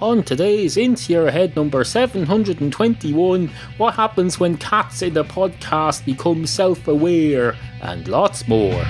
On today's Into Your Head number 721, what happens when cats in the podcast become self aware, and lots more.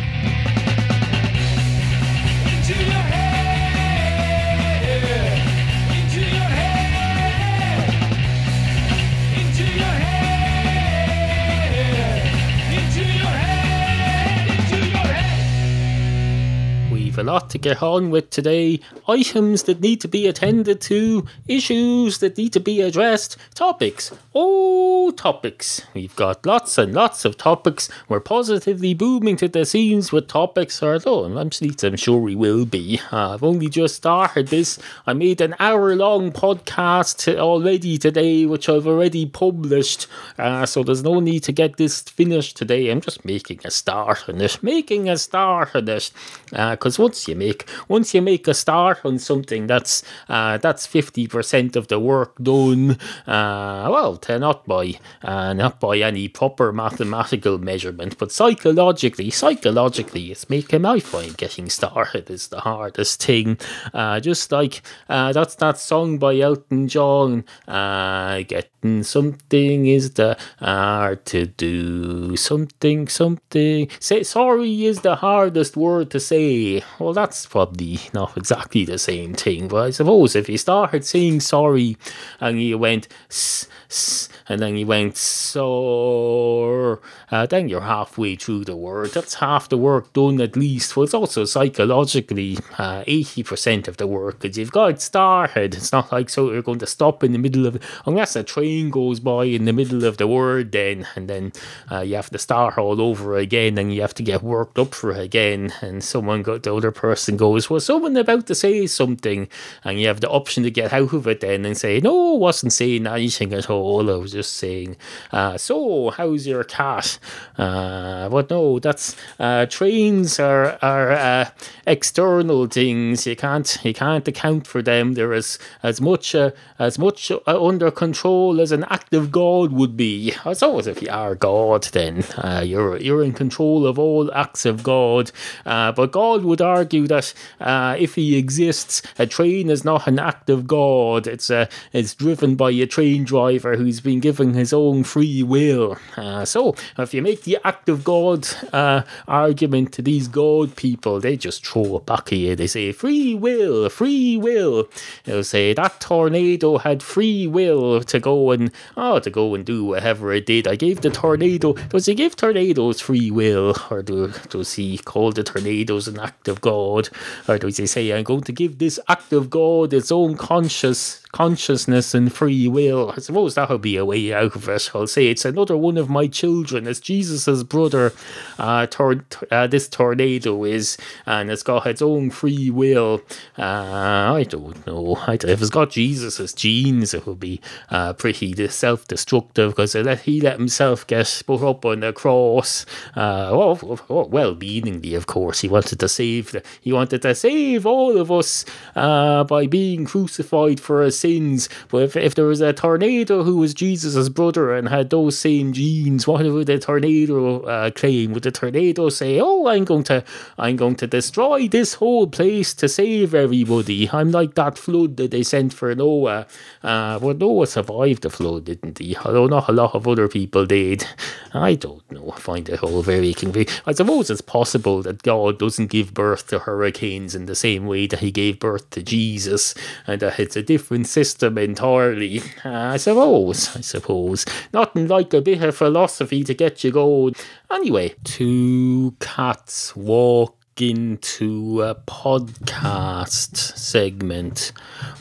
A lot to get on with today. Items that need to be attended to, issues that need to be addressed, topics. Oh, topics. We've got lots and lots of topics. We're positively booming to the scenes with topics, although I'm, sure we will be. Uh, I've only just started this. I made an hour long podcast already today, which I've already published. Uh, so there's no need to get this finished today. I'm just making a start on it. Making a start on it. Because once you make once you make a start on something, that's uh, that's fifty percent of the work done. Uh, well, not by uh, not by any proper mathematical measurement, but psychologically, psychologically, it's making. I find getting started is the hardest thing. Uh, just like uh, that's that song by Elton John. Uh, getting something is the hard to do. Something, something. Say sorry is the hardest word to say. Well, that's probably not exactly the same thing, but I suppose if you started saying sorry and you went s s and then you went so, uh, then you're halfway through the word. That's half the work done at least. Well, it's also psychologically uh, 80% of the work because you've got it started. It's not like so you're going to stop in the middle of unless a train goes by in the middle of the word, then and then uh, you have to start all over again and you have to get worked up for it again. And someone got the other person goes, Well, someone about to say something, and you have the option to get out of it then and say, No, I wasn't saying anything at all. I was just saying, uh, So, how's your cat? Uh, but no, that's uh, trains are are uh, external things. You can't you can't account for them. They're as as much uh, as much uh, under control as an act of God would be. I suppose if you are God, then you're you're in control of all acts of God. But God would argue that uh, if He exists, a train is not an act of God. It's uh, it's driven by a train driver who's been given his own free will. Uh, so if you make the act of God uh, argument to these God people, they just throw it back at you. They say free will, free will. They'll say that tornado had free will to go and oh to go and do whatever it did. I gave the tornado. Does he give tornadoes free will, or do, does he call the tornadoes an act of God, or does he say I'm going to give this act of God its own conscious consciousness and free will? I suppose that would be a way out of it. I'll say it's another one of my children. It's Jesus's brother. Uh, tor- uh, this tornado is, and it's got its own free will. Uh, I don't know. I don't- if it's got Jesus's genes, it would be uh, pretty self-destructive because he let himself get put up on the cross. Uh, well, well, well-meaningly, of course. He wanted to save. The, he wanted to save all of us uh, by being crucified for our sins. But if, if there was a tornado who was Jesus's brother and had those same genes, what would the tornado uh, claim? Would the tornado say, "Oh, I'm going to, I'm going to destroy this whole place to save everybody"? I'm like that flood that they sent for Noah. Uh, but Noah survived the flood, didn't he? Although not a lot of other people did. I don't know. I find it all very confusing. I suppose it's possible that God doesn't give birth to hurricanes in the same way that He gave birth to Jesus, and that it's a different system entirely. I suppose. I suppose. Nothing like a bit of philosophy to get you going. Anyway, two cats walk into a podcast segment.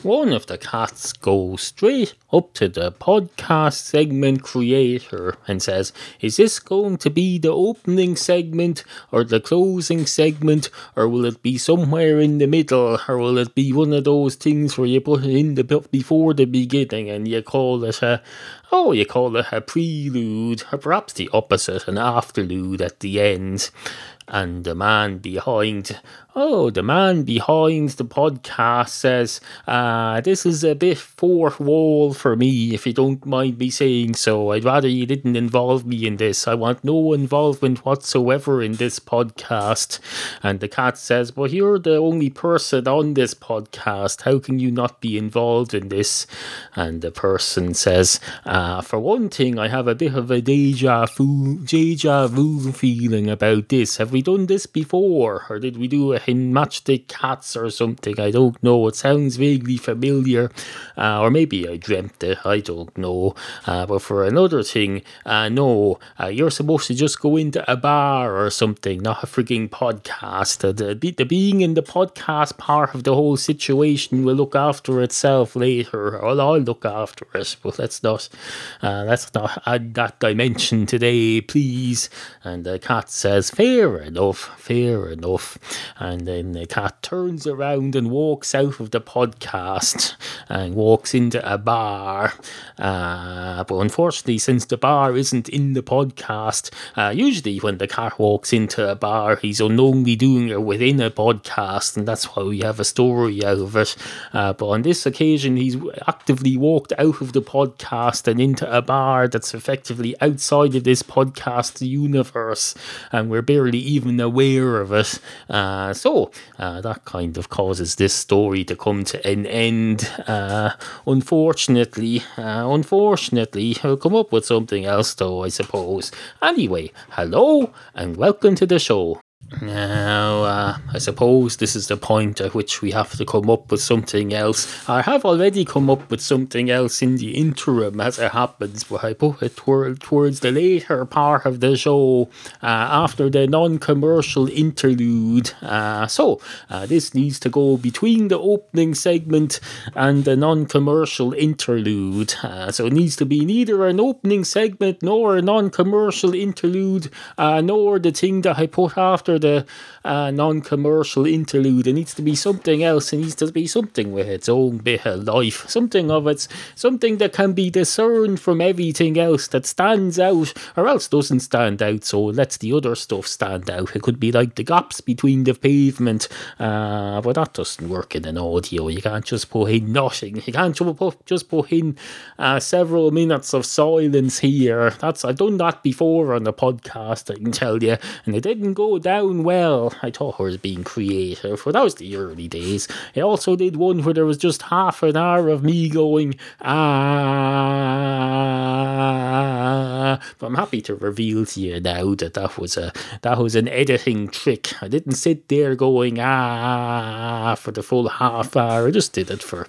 One of the cats goes straight up to the podcast segment creator and says, Is this going to be the opening segment or the closing segment, or will it be somewhere in the middle, or will it be one of those things where you put it in the before the beginning and you call it a Oh, you call it a prelude, or perhaps the opposite, an afterlude at the end. And the man behind Oh, the man behind the podcast says, uh, This is a bit fourth wall for me, if you don't mind me saying so. I'd rather you didn't involve me in this. I want no involvement whatsoever in this podcast. And the cat says, But you're the only person on this podcast. How can you not be involved in this? And the person says, uh, For one thing, I have a bit of a deja vu, deja vu feeling about this. Have we done this before? Or did we do it in Matchstick Cats or something? I don't know. It sounds vaguely familiar. Uh, or maybe I dreamt it. I don't know. Uh, but for another thing, uh, no, uh, you're supposed to just go into a bar or something, not a freaking podcast. Uh, the, the being in the podcast part of the whole situation will look after itself later. Or I'll look after it. But let's not, uh, let's not add that dimension today, please. And the cat says, Fair enough, fair enough. And then the cat turns around and walks out of the podcast and walks into a bar. Uh, but unfortunately, since the bar isn't in the podcast, uh, usually when the cat walks into a bar, he's unknowingly doing it within a podcast, and that's why we have a story out of it. Uh, but on this occasion, he's actively walked out of the podcast and into a bar that's effectively outside of this podcast universe, and we're barely even aware of it. Uh, so uh, that kind of causes this story to come to an end. Uh, unfortunately, uh, unfortunately, I'll come up with something else though, I suppose. Anyway, hello and welcome to the show. Now, uh, I suppose this is the point at which we have to come up with something else. I have already come up with something else in the interim as it happens, but I put it toward, towards the later part of the show uh, after the non commercial interlude. Uh, so, uh, this needs to go between the opening segment and the non commercial interlude. Uh, so, it needs to be neither an opening segment nor a non commercial interlude, uh, nor the thing that I put after the uh, non-commercial interlude. It needs to be something else. It needs to be something with its own bit of life. Something of its something that can be discerned from everything else that stands out, or else doesn't stand out. So lets the other stuff stand out. It could be like the gaps between the pavement, uh, but that doesn't work in an audio. You can't just put in nothing. You can't just put in uh, several minutes of silence here. That's I've done that before on the podcast. I can tell you, and it didn't go down well. I thought I was being creative, but that was the early days. I also did one where there was just half an hour of me going ah. But I'm happy to reveal to you now that that was a that was an editing trick. I didn't sit there going ah for the full half hour. I just did it for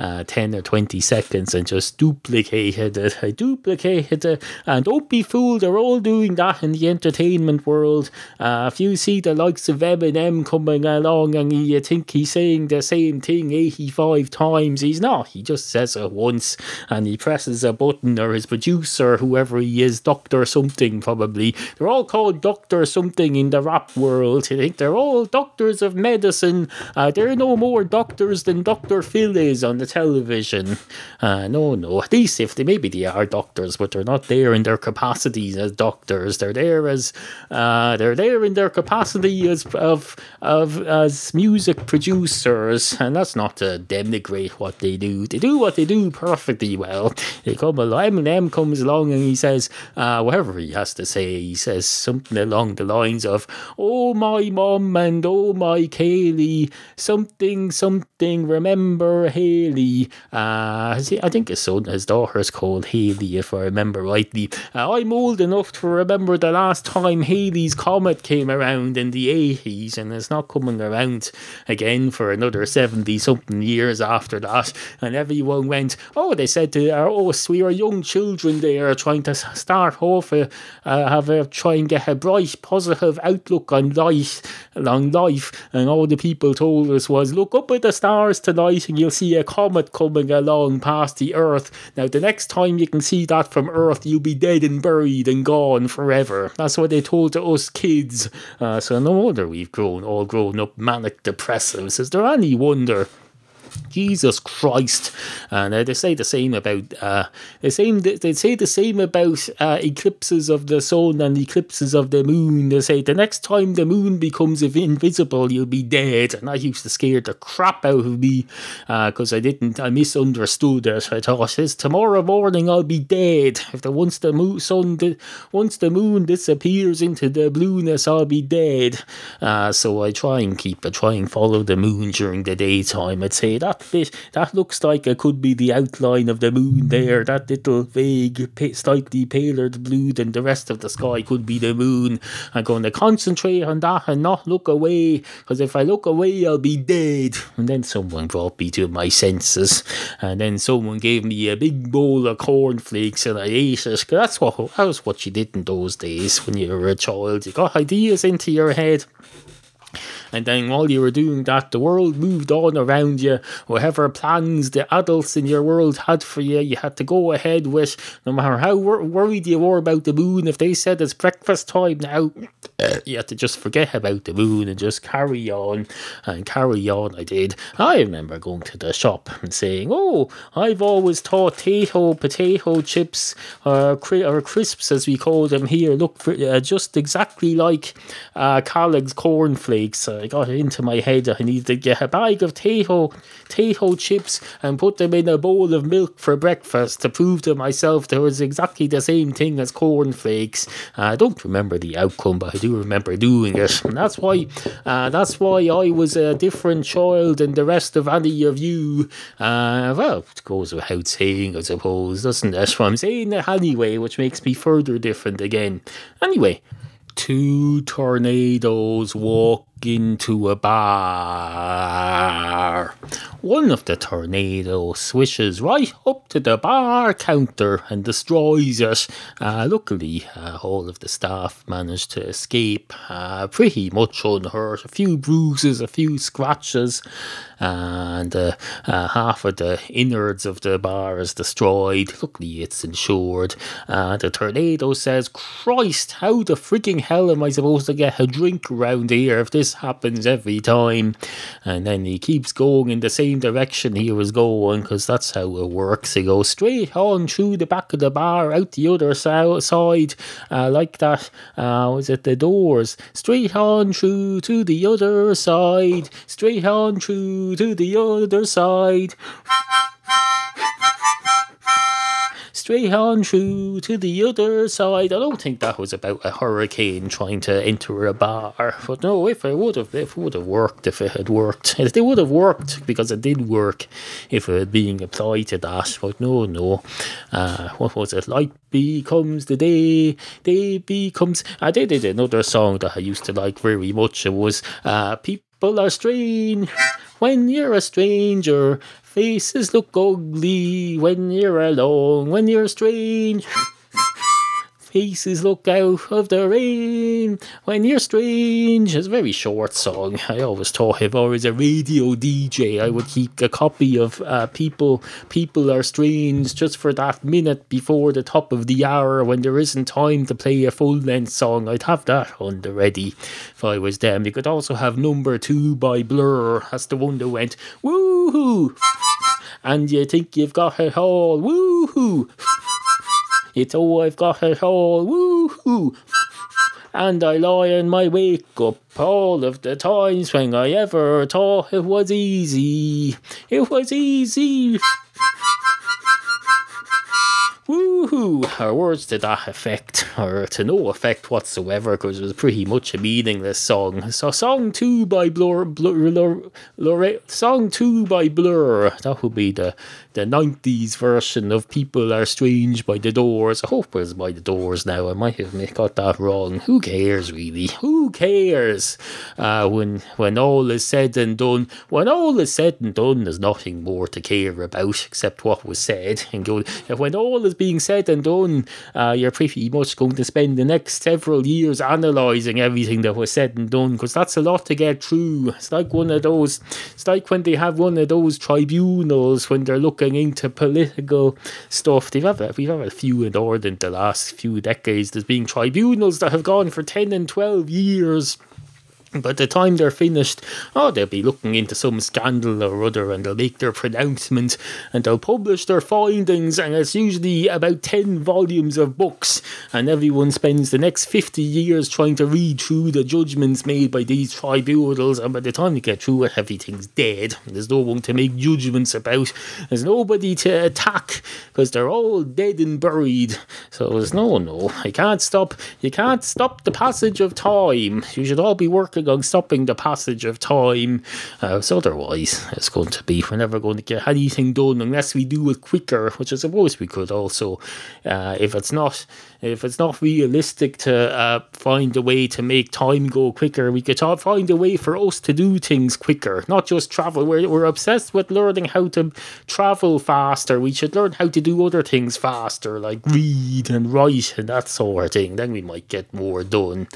uh, 10 or 20 seconds and just duplicated it. I duplicated it. And don't be fooled, they're all doing that in the entertainment world. Uh, if you see the likes of Eminem coming along and you think he's saying the same thing 85 times, he's not. He just says it once and he presses a button, or his producer, whoever he is, Doctor something probably. They're all called Doctor something in the rap world. I think they're all doctors of medicine. Uh, they're no more doctors than Dr. Phil is on the television. Uh, no, no. At least if they maybe they are doctors, but they're not there in their capacities as doctors. They're there as uh, they're there in their capacity as of of as music producers, and that's not to denigrate what they do. They do what they do perfectly well. They come along. Eminem comes along and he says uh, whatever he has to say. He says something along the lines of "Oh my mom and oh my Kaylee, something something. Remember Hailie." Uh, I think his son, his daughter's called Hailie, if I remember rightly. Uh, I'm old enough to remember the last time Halley's comet came around in the 80s, and it's not coming around again for another 70 something years after that. And everyone went, Oh, they said to us, we were young children there trying to start off, a, uh, have a, try and get a bright, positive outlook on life, on life. And all the people told us was, Look up at the stars tonight, and you'll see a comet coming along past the earth. Now, the next time you can see that from earth, you'll be dead and buried and gone forever. That's what they told to us kids. Uh, so no wonder we've grown, all grown up manic depressives. Is there any wonder? Jesus Christ, and uh, they say the same about uh, they same they say the same about uh, eclipses of the sun and eclipses of the moon. They say the next time the moon becomes invisible, you'll be dead, and that used to scare the crap out of me because I didn't I misunderstood it. I thought says tomorrow morning I'll be dead if the once the moon sun di- once the moon disappears into the blueness I'll be dead. Uh, so I try and keep I try and follow the moon during the daytime. I'd say that bit that looks like it could be the outline of the moon mm. there. That little vague, slightly paler blue than the rest of the sky could be the moon. I'm going to concentrate on that and not look away because if I look away, I'll be dead. And then someone brought me to my senses, and then someone gave me a big bowl of cornflakes and I ate it. That's what that was what you did in those days when you were a child. You got ideas into your head. And then while you were doing that, the world moved on around you. Whatever plans the adults in your world had for you, you had to go ahead with. No matter how wor- worried you were about the moon, if they said it's breakfast time now, you had to just forget about the moon and just carry on and carry on. I did. I remember going to the shop and saying, "Oh, I've always thought potato potato chips or, cri- or crisps as we call them here look for, uh, just exactly like uh, Kellogg's cornflakes." I got it into my head I needed to get a bag of potato potato chips and put them in a bowl of milk for breakfast to prove to myself there was exactly the same thing as cornflakes. I don't remember the outcome, but I do remember doing it. And that's why uh, that's why I was a different child than the rest of any of you. Uh, well, it goes without saying, I suppose, doesn't it? I'm saying it anyway, which makes me further different again. Anyway, two tornadoes walk into a bar. One of the tornadoes swishes right up to the bar counter and destroys it. Uh, luckily, uh, all of the staff managed to escape uh, pretty much unhurt. A few bruises, a few scratches, and uh, uh, half of the innards of the bar is destroyed. Luckily, it's insured. Uh, the tornado says, Christ, how the freaking hell am I supposed to get a drink around here if this happens every time? And then he keeps going in the same direction he was going because that's how it works. He goes straight on through the back of the bar, out the other side, uh, like that. Uh, was it the doors? Straight on through to the other side, straight on through to the other side. Straight on through to the other side. I don't think that was about a hurricane trying to enter a bar, but no, if it would have, if it would have worked, if it had worked, it would have worked because it did work if it had been applied to that. But no, no. Uh, what was it? Light becomes the day, day becomes. I did did another song that I used to like very much. It was uh, people are strange when you're a stranger. Faces look ugly when you're alone. When you're strange. Faces look out of the rain when you're strange. It's a very short song. I always thought if I was a radio DJ, I would keep a copy of uh, "People People Are Strange" just for that minute before the top of the hour when there isn't time to play a full length song. I'd have that on the ready if I was them. You could also have "Number Two by Blur." That's the one that went woohoo, and you think you've got it all. Woohoo! It's oh, I've got it all, woohoo! And I lie in my wake up all of the times when I ever thought it was easy. It was easy. Woohoo! Or words to that effect, or to no effect whatsoever, because it was pretty much a meaningless song. So, song two by Blur, Blur, Blur, Blur, song two by Blur. That would be the the '90s version of "People Are Strange" by the Doors. I hope it was by the Doors. Now I might have got that wrong. Who cares, really? Who cares? Uh, when when all is said and done, when all is said and done, there's nothing more to care about except what was said. And go, when all is being said and done, uh, you're pretty much going to spend the next several years analysing everything that was said and done because that's a lot to get through. It's like one of those, it's like when they have one of those tribunals when they're looking into political stuff. They've had, we've had a few in Ireland the last few decades. There's been tribunals that have gone for 10 and 12 years By the time they're finished, oh, they'll be looking into some scandal or other and they'll make their pronouncement and they'll publish their findings. And it's usually about 10 volumes of books. And everyone spends the next 50 years trying to read through the judgments made by these tribunals. And by the time you get through it, everything's dead. There's no one to make judgments about. There's nobody to attack because they're all dead and buried. So there's no, no. You can't stop. You can't stop the passage of time. You should all be working on stopping the passage of time. Uh, so otherwise, it's going to be we're never going to get anything done unless we do it quicker, which I suppose we could also. Uh, if it's not, if it's not realistic to uh, find a way to make time go quicker, we could ta- find a way for us to do things quicker, not just travel. We're, we're obsessed with learning how to travel faster. We should learn how to do other things faster, like read and write and that sort of thing. Then we might get more done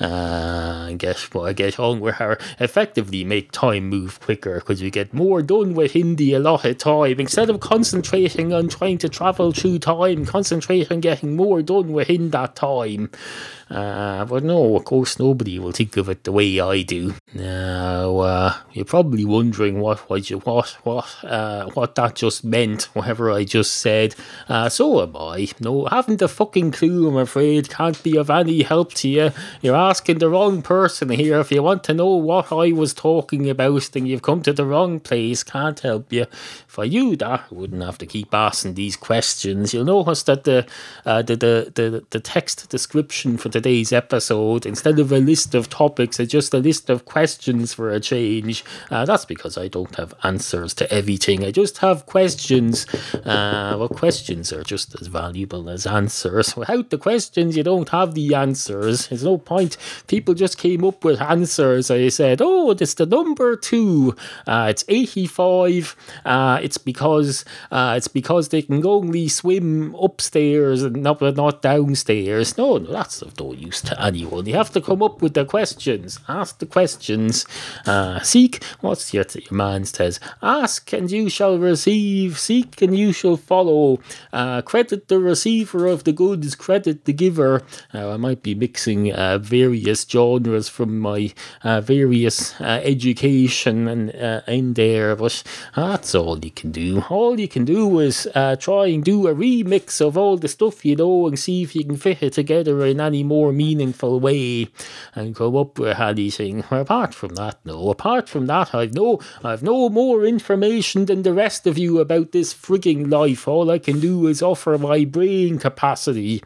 uh, and get well, get on with our effectively make time move quicker because we get more done within the allotted time instead of concentrating on trying to travel through time. Concentrate on getting more done within that time. Uh, but no, of course, nobody will think of it the way I do. Now, uh, you're probably wondering what what you, what what uh, what that just meant, whatever I just said. Uh, so am I. No, haven't a fucking clue. I'm afraid can't be of any help to you. You're asking the wrong person here. If you want to know what I was talking about, then you've come to the wrong place. Can't help you. I knew that, I wouldn't have to keep asking these questions. You'll notice that the uh, the, the the the text description for today's episode, instead of a list of topics, it's just a list of questions for a change. Uh, that's because I don't have answers to everything. I just have questions. Uh, well, questions are just as valuable as answers. Without the questions, you don't have the answers. There's no point. People just came up with answers. I said, oh, it's the number two. Uh, it's 85. Uh, it's because uh, it's because they can only swim upstairs and not, not downstairs. No, no, that's of no use to anyone. You have to come up with the questions. Ask the questions. Uh, seek, what's your, your man says? Ask and you shall receive. Seek and you shall follow. Uh, credit the receiver of the goods, credit the giver. Uh, I might be mixing uh, various genres from my uh, various uh, education and in there, but that's all you can do. All you can do is try and do a remix of all the stuff you know and see if you can fit it together in any more meaningful way and come up with anything. Apart from that, no. Apart from that, I've no, I've no more information than the rest of you about this frigging life. All I can do is offer my brain capacity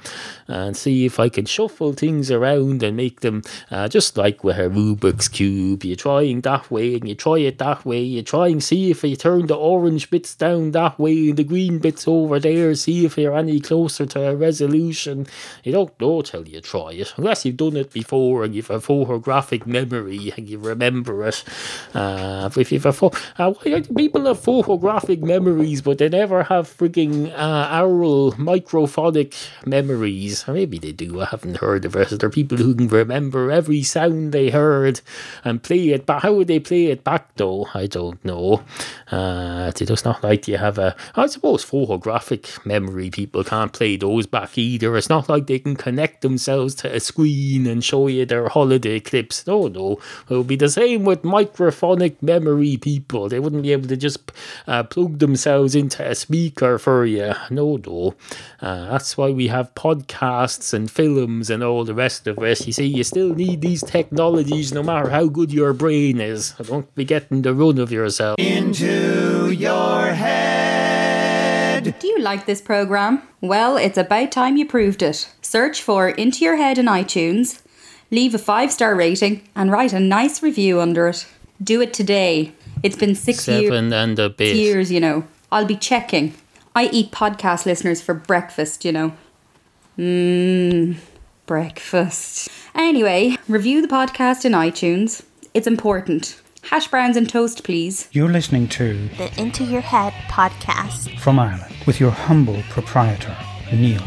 and see if I can shuffle things around and make them uh, just like with a Rubik's cube. You're trying that way and you try it that way. You try and see if you turn the orange bits down that way and the green bits over there. See if you're any closer to a resolution. You don't know till you try it, unless you've done it before and you've a photographic memory and you remember it. Uh, if you've a uh, why people have photographic memories, but they never have frigging uh, oral microphonic memories. Or maybe they do. I haven't heard of it. There are people who can remember every sound they heard and play it But How would they play it back though? I don't know. Uh, it's just not like you have a. I suppose photographic memory people can't play those back either. It's not like they can connect themselves to a screen and show you their holiday clips. No, no. It would be the same with microphonic memory people. They wouldn't be able to just uh, plug themselves into a speaker for you. No, no. Uh, that's why we have podcasts and films and all the rest of it. You see, you still need these technologies no matter how good your brain is. Don't be getting the run of yourself. into your head. Do you like this program? Well, it's about time you proved it. Search for Into Your Head in iTunes, leave a five star rating, and write a nice review under it. Do it today. It's been six years. Seven and a bit. years, you know. I'll be checking. I eat podcast listeners for breakfast, you know. Mmm, breakfast. Anyway, review the podcast in iTunes. It's important. Hash browns and toast, please. You're listening to the Into Your Head podcast. From Ireland with your humble proprietor, Neal.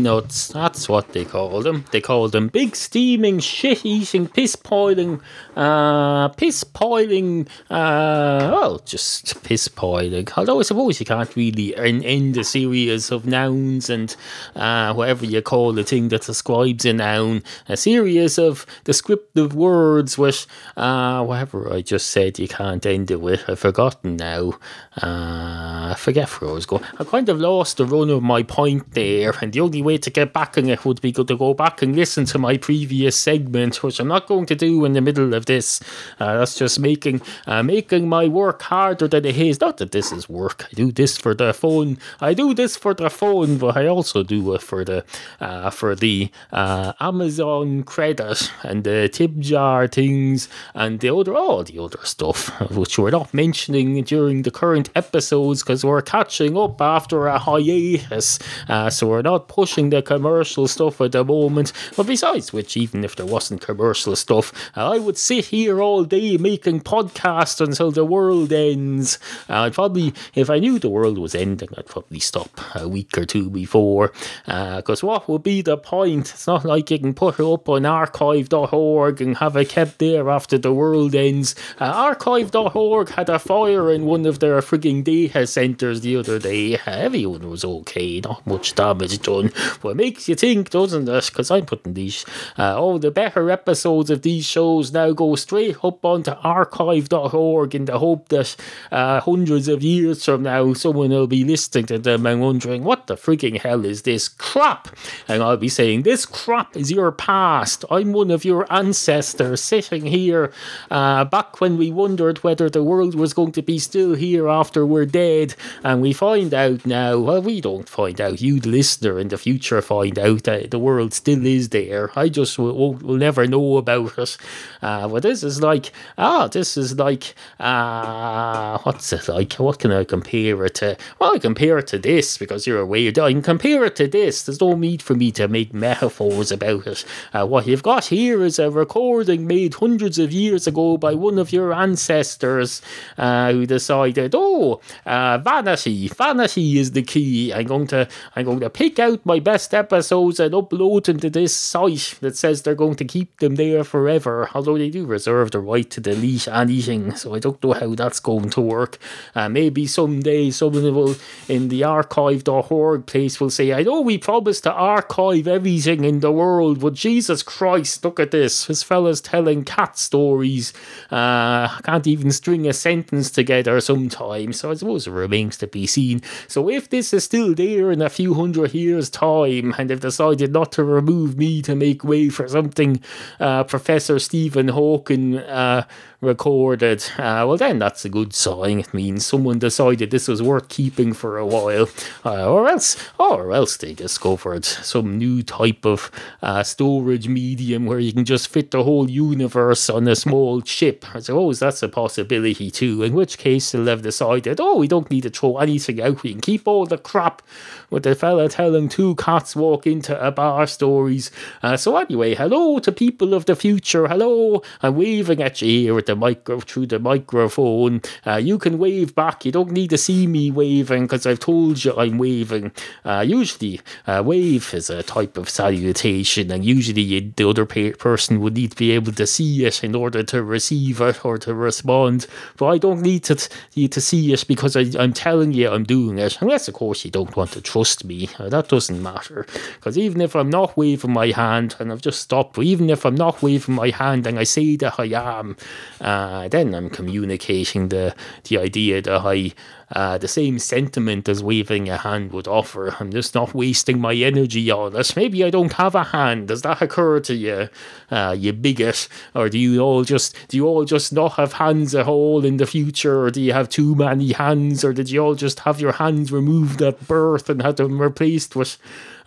Nuts. That's what they call them. They call them big steaming, shit eating, piss poiling, uh, piss poiling, uh, well, just piss poiling. Although I suppose you can't really end, end a series of nouns and uh, whatever you call the thing that describes a noun, a series of descriptive words with uh, whatever I just said you can't end it with. I've forgotten now. Uh, I forget where I was going. I kind of lost the run of my point there, and the only way to get back on it would be good to go back and listen to my previous segment, which I'm not going to do in the middle of this. Uh, that's just making uh, making my work harder than it is. Not that this is work. I do this for the phone. I do this for the phone, but I also do it for the uh, for the uh, Amazon credit and the tip jar things and the other all the other stuff, which we're not mentioning during the current episodes because we're catching up after a hiatus. Uh, so we're not pushing the commercial stuff at the moment. But besides which, even if there wasn't commercial stuff, uh, I would sit here all day making podcasts until the world ends. Uh, I'd probably, if I knew the world was ending, I'd probably stop a week or two before. Because what would be the point? It's not like you can put it up on archive.org and have it kept there after the world ends. Uh, archive.org had a fire in one of their frigging data centers the other day. Everyone was okay, not much damage done. It makes you think, doesn't it? Because I'm putting these, uh, all the better episodes of these shows now go straight up onto archive.org in the hope that uh, hundreds of years from now someone will be listening to them and wondering, what the freaking hell is this crap? And I'll be saying, this crap is your past. I'm one of your ancestors sitting here uh, back when we wondered whether the world was going to be still here after we're dead. And we find out now, well, we don't find out. You, listener, in the future find out that the world still is there. I just will, will, will never know about it. Uh, but this is like, ah, this is like, uh, what's it like? What can I compare it to? Well, I compare it to this because you're away. I can compare it to this. There's no need for me to make metaphors about it. Uh, what you've got here is a recording made hundreds of years ago by one of your ancestors uh, who decided, oh, uh, vanity, vanity is the key. I'm going to, I'm going to pick out my best episodes and upload them to this site that says they're going to keep them there forever. Although they do reserve the right to delete anything, so I don't know how that's going to work. Uh, maybe someday someone will in the archive.org place will say, I know we promised to archive everything in the world, but Jesus Christ, look at this. This fella's telling cat stories. Uh, can't even string a sentence together sometimes, so I suppose it remains to be seen. So if this is still there in a few hundred years' time, and they've decided not to remove me to make way for something uh, Professor Stephen Hawking uh, recorded, uh, well, then that's a good sign. It means someone decided this was worth keeping for a while, uh, or else, or else they discovered some new type of uh, storage medium where you can just fit the whole universe on a small chip. I suppose that's a possibility too. In which case, they'll have decided, oh, we don't need to throw anything out. We can keep all the crap with the fella telling two cats walk into a bar stories. Uh, so anyway, hello to people of the future. Hello, I'm waving at you here with the micro through the microphone. Uh, you can wave back. You don't need to see me waving because I've told you I'm waving. Uh, usually, uh, wave is a type of salutation, and usually you, the other pe- person would need to be able to see it in order to receive it or to respond. But I don't need to you to see it because I, I'm telling you I'm doing it. Unless, of course, you don't want to trust me. Uh, that doesn't matter. Because even if I'm not waving my hand and I've just stopped, even if I'm not waving my hand and I say that I am, uh, then I'm communicating the the idea that I uh, the same sentiment as waving a hand would offer. I'm just not wasting my energy on this. Maybe I don't have a hand. Does that occur to you, uh, you bigot? Or do you all just do you all just not have hands at all in the future, or do you have too many hands, or did you all just have your hands removed at birth and had them replaced with?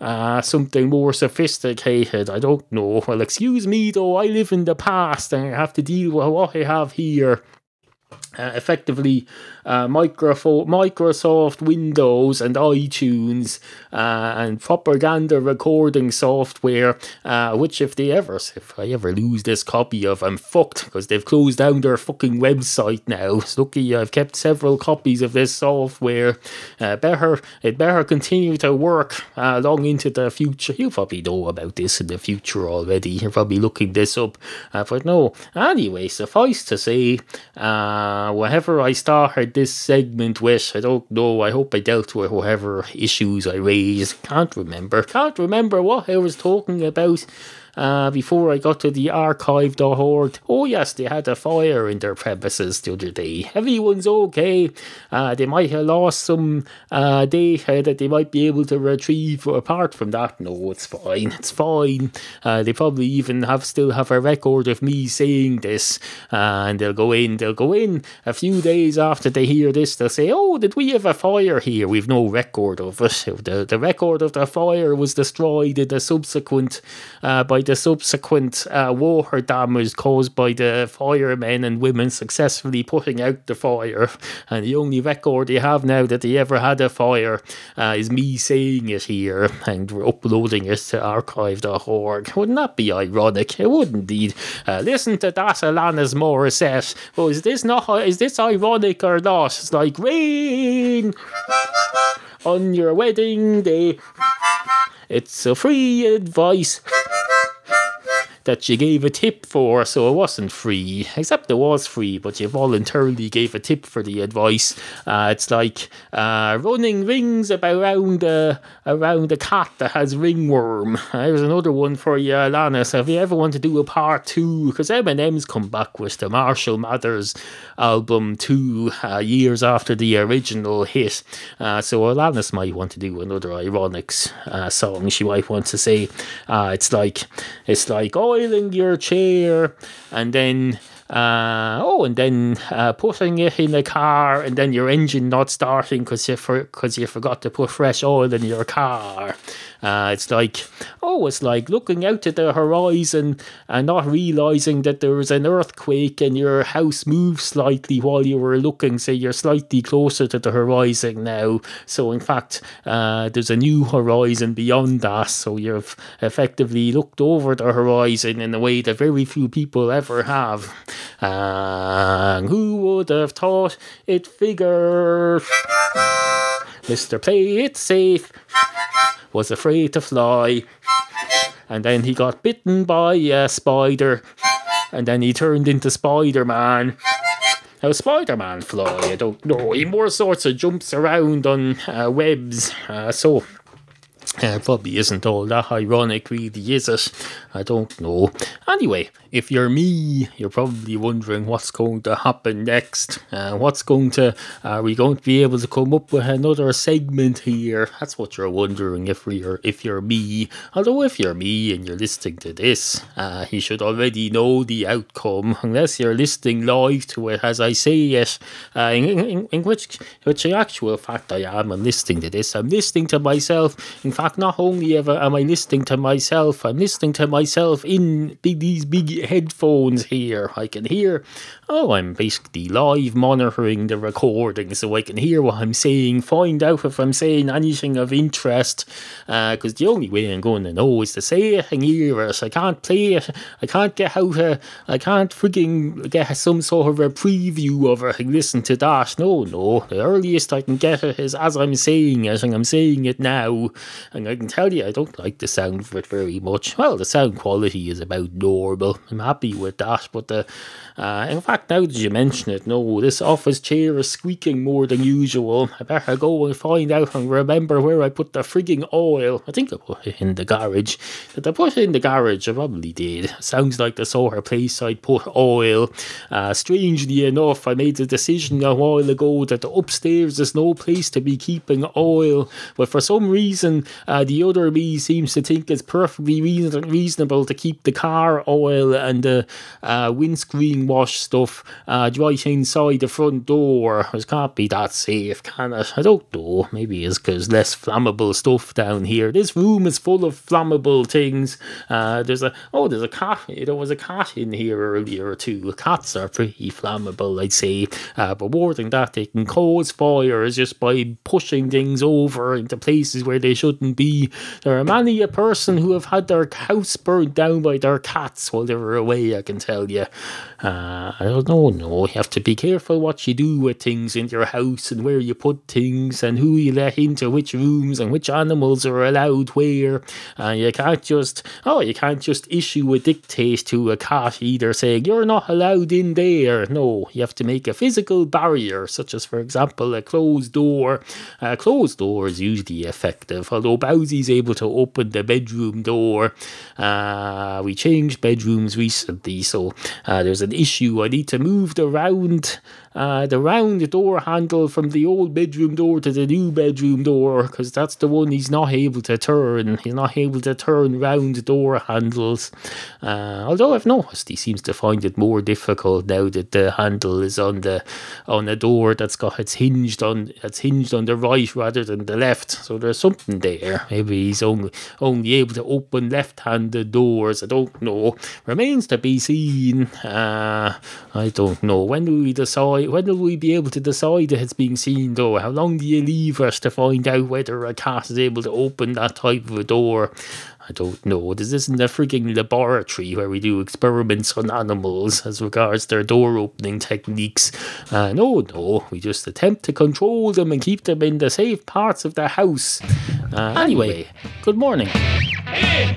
Uh, something more sophisticated. I don't know. Well, excuse me though, I live in the past and I have to deal with what I have here. Uh, effectively uh, Microsoft Windows and iTunes uh, and propaganda recording software, uh, which if they ever, if I ever lose this copy of, I'm fucked because they've closed down their fucking website now. It's lucky I've kept several copies of this software. Uh, better, it better continue to work uh, long into the future. You probably know about this in the future already. You're probably looking this up, but no. Anyway, suffice to say, uh, Uh, whatever I started this segment with, I don't know. I hope I dealt with whatever issues I raised. Can't remember. Can't remember what I was talking about. Uh, before I got to the archive.org. Oh, yes, they had a fire in their premises the other day. Everyone's okay. Uh, they might have lost some uh, data that they might be able to retrieve. Apart from that, no, it's fine. It's fine. Uh, they probably even have still have a record of me saying this. Uh, and they'll go in, they'll go in a few days after they hear this. They'll say, Oh, did we have a fire here? We've no record of it. The, the record of the fire was destroyed in the subsequent uh, by the subsequent uh, water damage caused by the firemen and women successfully putting out the fire. And the only record they have now that they ever had a fire uh, is me saying it here and uploading it to archive.org. Wouldn't that be ironic? It would indeed. Uh, listen to that, Alanis Morissette. Oh, is this not? Is this ironic or not? It's like rain on your wedding day. It's a free advice that you gave a tip for, so it wasn't free. Except it was free, but you voluntarily gave a tip for the advice. Uh, it's like uh, running rings about around a around a cat that has ringworm. There's another one for you, so If you ever want to do a part two, because Eminem's come back with the Marshall Mathers album two uh, years after the original hit. Uh, so Alanis might want to do another Ironics uh, song. She might want to say uh, it's like it's like oiling your chair and then uh, oh, and then uh, putting it in the car, and then your engine not starting because you for because you forgot to put fresh oil in your car. Uh, it's like oh, it's like looking out at the horizon and not realizing that there was an earthquake and your house moved slightly while you were looking. So you're slightly closer to the horizon now. So in fact, uh, there's a new horizon beyond that. So you've effectively looked over the horizon in a way that very few people ever have. And who would have thought it figures? Mr. Play It Safe was afraid to fly. And then he got bitten by a spider. And then he turned into Spider Man. How Spider Man fly? I don't know. He more sorts of jumps around on uh, webs. Uh, so. Uh, probably isn't all that ironic, really, is it? I don't know. Anyway, if you're me, you're probably wondering what's going to happen next. Uh, what's going to. Are we going to be able to come up with another segment here? That's what you're wondering if you're if you're me. Although if you're me and you're listening to this, uh, you should already know the outcome, unless you're listening live to it as I say it. Uh, in, in, in which, which in actual fact I am. I'm listening to this. I'm listening to myself. In fact, not only ever am I listening to myself, I'm listening to myself in big, these big headphones here. I can hear, oh, I'm basically live monitoring the recording so I can hear what I'm saying, find out if I'm saying anything of interest. Because the only way I'm going to know is to say it and hear it. I can't play it. I can't get out I can't frigging get some sort of a preview of it and listen to that. No, no. The earliest I can get it is as I'm saying it, and I'm saying it now. And I can tell you, I don't like the sound of it very much. Well, the sound quality is about normal. I'm happy with that. But the, uh, in fact, now that you mention it, no, this office chair is squeaking more than usual. I better go and find out and remember where I put the frigging oil. I think I put it in the garage. Did I put it in the garage? I probably did. Sounds like the sort of place I'd put oil. Uh, strangely enough, I made a decision a while ago that upstairs there's no place to be keeping oil. But for some reason, Uh, the other me seems to think it's perfectly reason- reasonable to keep the car oil and the uh, windscreen wash stuff uh, right inside the front door. It can't be that safe, can it? I don't know. Maybe it's because less flammable stuff down here. This room is full of flammable things. Uh, there's a oh, there's a cat. There was a cat in here earlier too. Cats are pretty flammable, I'd say. Uh, but more than that, they can cause fires just by pushing things over into places where they shouldn't be. There are many a person who have had their house burned down by their cats while they were away. I can tell you. Uh, Don't. No, you have to be careful what you do with things in your house and where you put things and who you let into which rooms and which animals are allowed where. Uh, you can't just oh, you can't just issue a dictate to a cat either saying you're not allowed in there. No, you have to make a physical barrier, such as for example a closed door. A closed door is usually effective, although Bowsy's able to open the bedroom door. Uh, we changed bedrooms recently, so uh, there's an issue. I need to move the round uh, the round door handle from the old bedroom door to the new bedroom door because that's the one he's not able to turn. He's not able to turn round door handles. Uh, although I've noticed he seems to find it more difficult now that the handle is on the on a door that's got it's hinged on it's hinged on the right rather than the left. So there's something there. Maybe he's only only able to open left-handed doors. I don't know. Remains to be seen. Uh, I don't know. When will we decide? When will we be able to decide that it's being seen? Though, how long do you leave us to find out whether a cat is able to open that type of a door? I don't know. This isn't a freaking laboratory where we do experiments on animals as regards their door opening techniques. Uh, no, no. We just attempt to control them and keep them in the safe parts of the house. Uh, anyway, good morning. Hey,